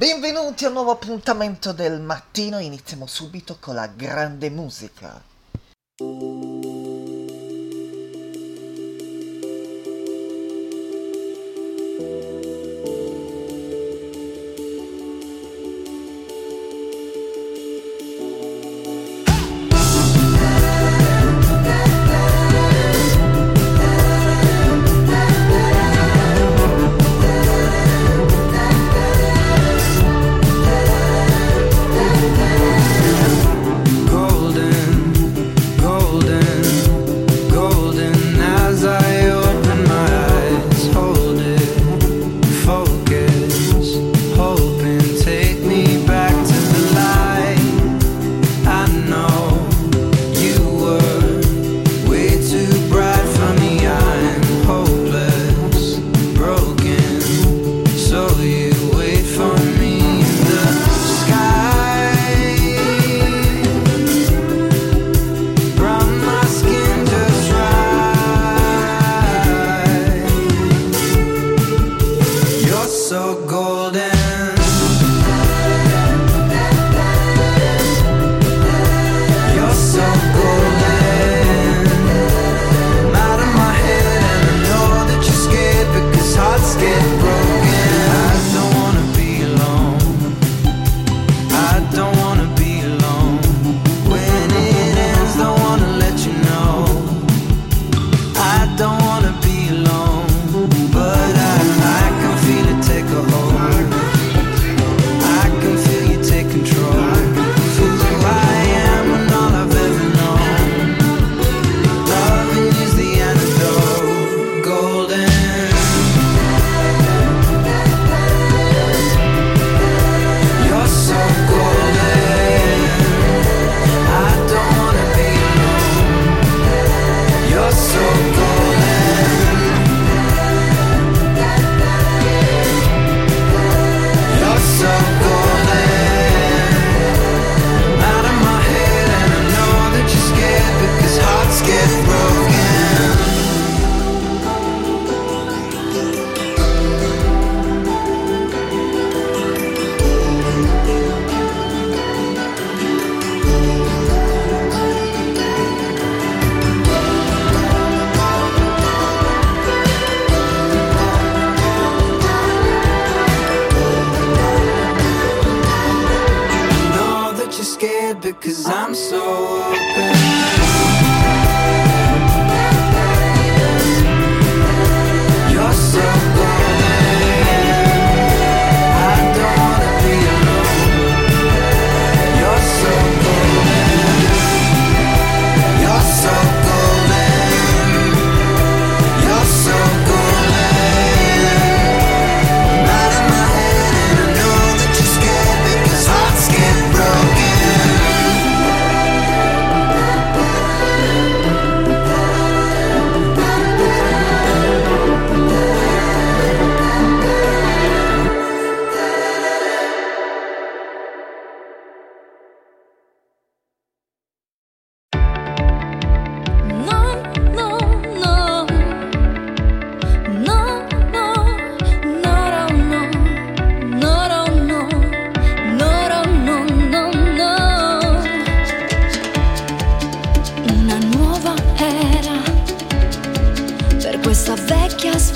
Benvenuti a un nuovo appuntamento del mattino, iniziamo subito con la grande musica.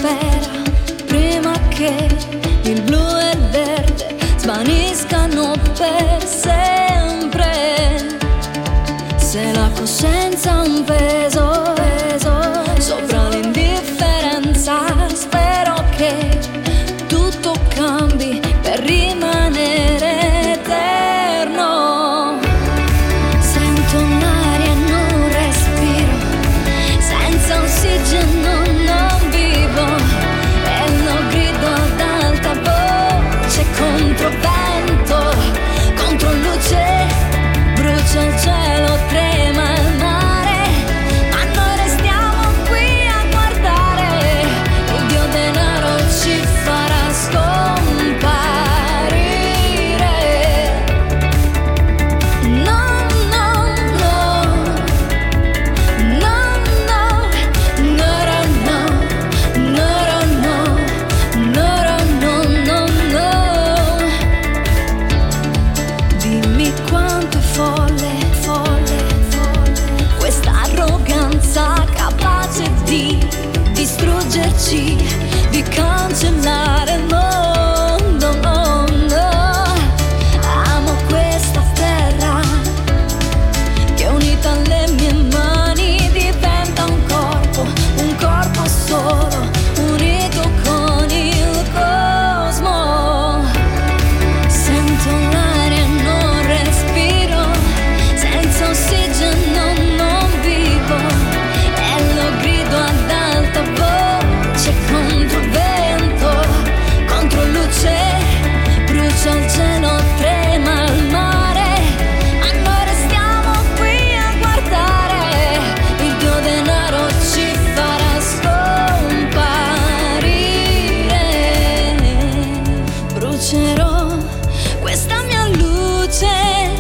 primavera, prima che il blu e il verde svaniscano per sempre. Se la coscienza è un vero c'è.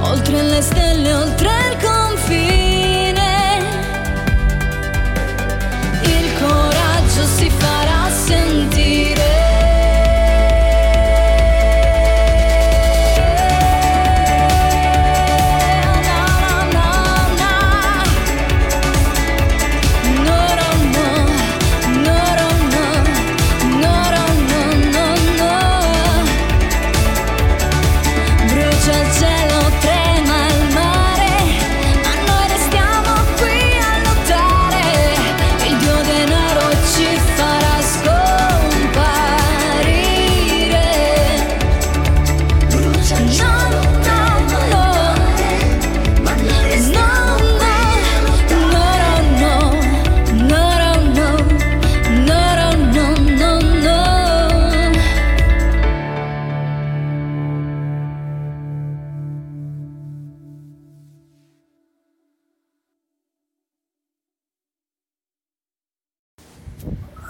Oltre le stelle, oltre le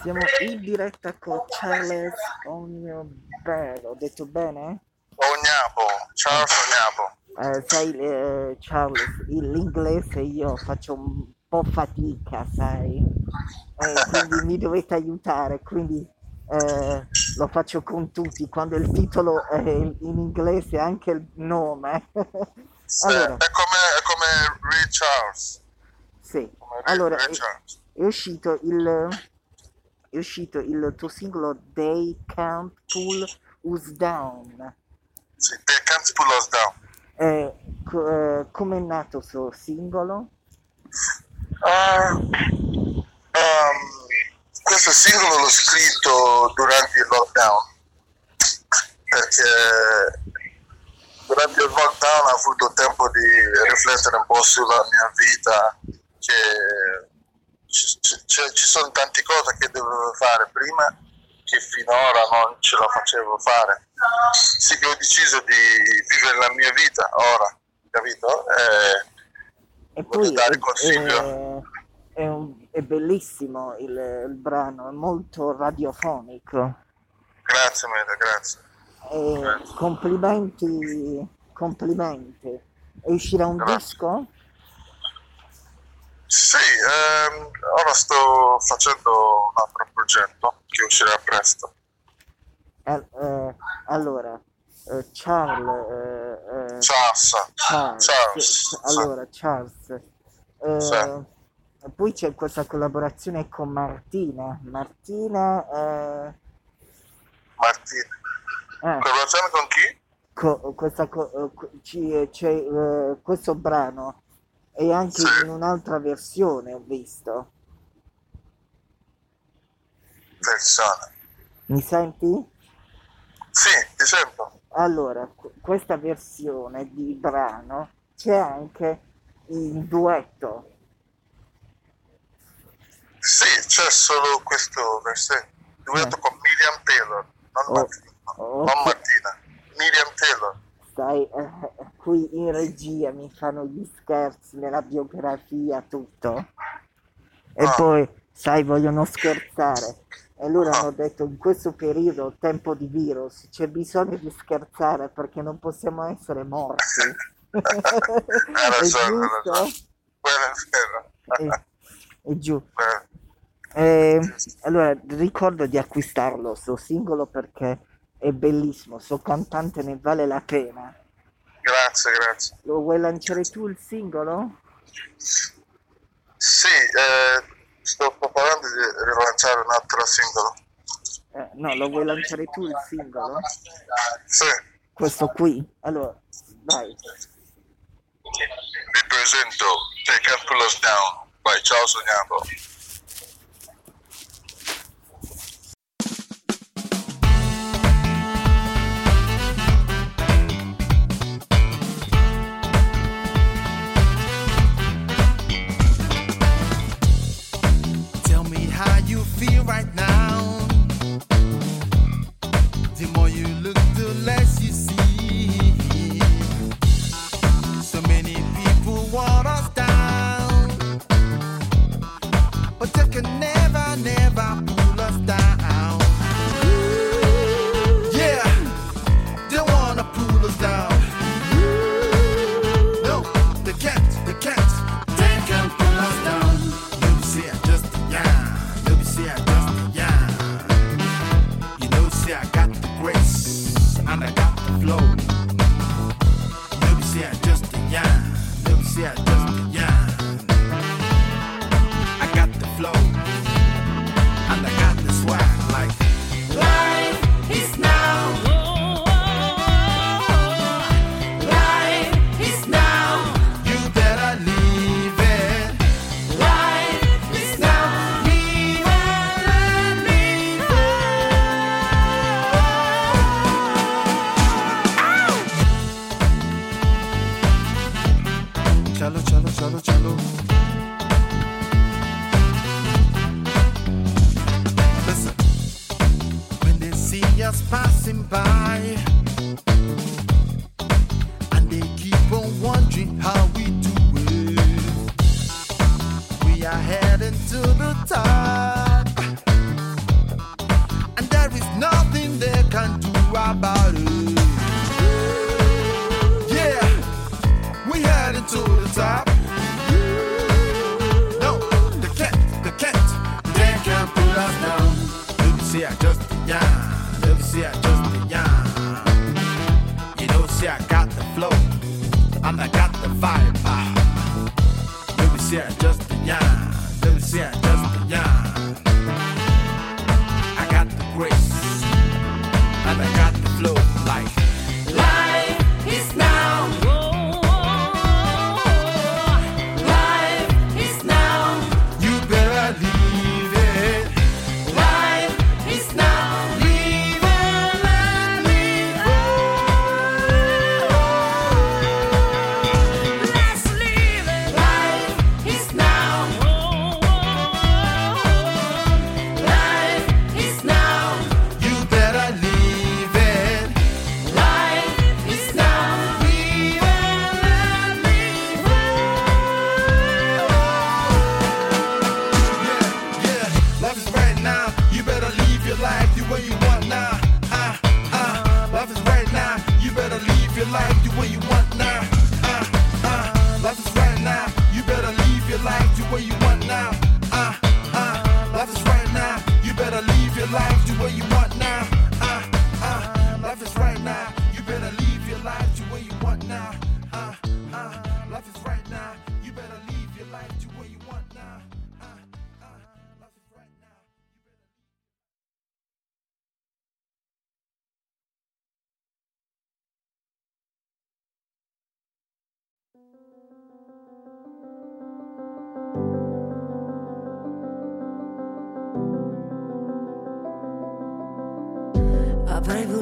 Siamo in diretta con Charles Ognabel, ho detto bene? Ognabo, Charles Ognabo. Eh, sai, eh, Charles, l'inglese io faccio un po' fatica, sai? Eh, quindi mi dovete aiutare, quindi eh, lo faccio con tutti, quando il titolo è in inglese anche il nome. Sì, allora, è come, è come Ray Charles. Sì, come allora Ray Charles. È, è uscito il è uscito il tuo singolo They Can't Pull Us Down. Sì, They Can't Pull Us Down. Eh, co- eh, come è nato questo singolo? Uh, um, questo singolo l'ho scritto durante il lockdown perché durante il lockdown ho avuto tempo di riflettere un po' sulla mia vita che ci, ci, ci sono tante cose che dovevo fare prima che finora non ce la facevo fare. Sì che ho deciso di vivere la mia vita ora, capito? E, e poi dare consiglio. È, è, un, è bellissimo il, il, brano, è molto radiofonico. Grazie mille, grazie. grazie. Complimenti, complimenti. E uscirà un grazie. disco? Sì, ehm, ora sto facendo un altro progetto che uscirà presto. Eh, eh, allora, eh, Charles, eh, eh, Charles, Charles, Charles, allora Charles, eh, sì. poi c'è questa collaborazione con Martina, Martina, Martina, collaborazione con chi? Co- questa co- c'è questo brano e anche sì. in un'altra versione ho visto. Versione. Mi senti? Sì, ti sento. Allora, questa versione di brano c'è anche il duetto. Sì, c'è solo questo versetto. Duetto eh. con Miriam Taylor, non, oh, Martina, okay. non Martina. Miriam Taylor sai, eh, qui in regia mi fanno gli scherzi nella biografia, tutto. E ah. poi, sai, vogliono scherzare. E loro hanno detto in questo periodo, tempo di virus, c'è bisogno di scherzare perché non possiamo essere morti. è giusto? È, è giù. Eh, allora, ricordo di acquistarlo, sto singolo, perché è bellissimo, so cantante ne vale la pena. Grazie, grazie. Lo vuoi lanciare tu il singolo? Sì, eh, sto preparando di rilanciare un altro singolo. Eh, no, lo vuoi lanciare tu il singolo? Sì. Questo qui? Allora, vai. Vi presento Take Pull Us Down by Charles Ognabo. never, never pull us down. and I got the vibe. Baby, see, I just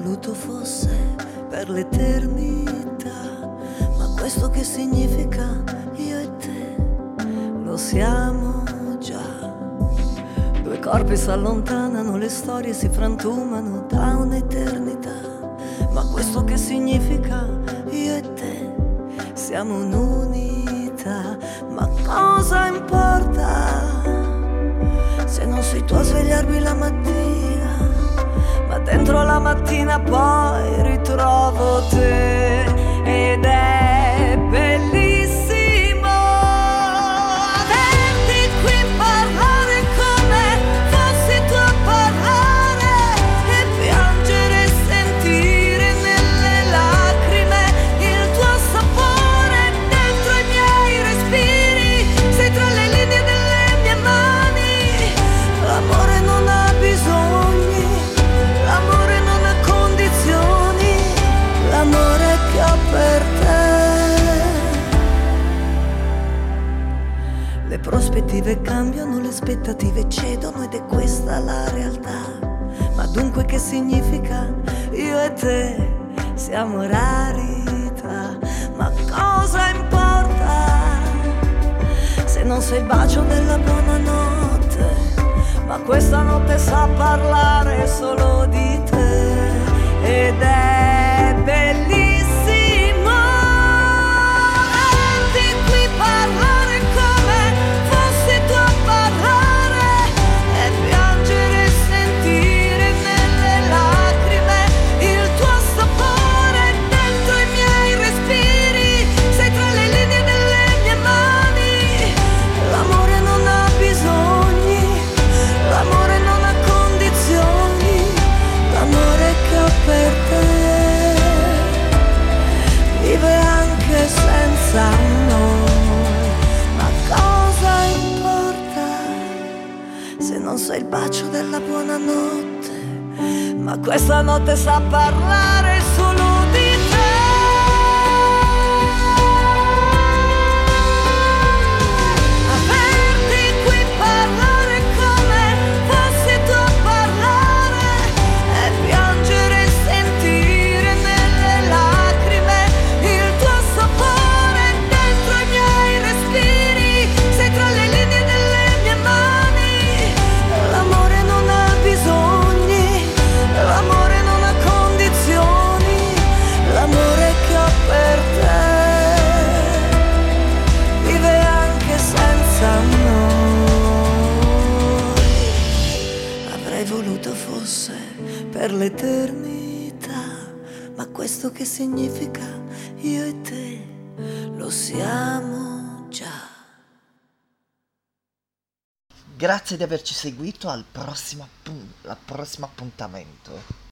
voluto fosse per l'eternità, ma questo che significa io e te lo siamo già. Due corpi si allontanano, le storie si frantumano da un'eternità, ma questo che significa io e te siamo un'unità, ma cosa importa se non sei tu a svegliarmi la mattina? Ma dentro la mattina poi ritrovo te prospettive cambiano, le aspettative cedono ed è questa la realtà. Ma dunque che significa io e te siamo rarità? Ma cosa importa se non sei il bacio della buonanotte? Ma questa notte sa parlare solo di te non so il bacio della buonanotte, ma questa notte sa parlare solo siamo già. Grazie di averci seguito al prossimo, al prossimo appuntamento.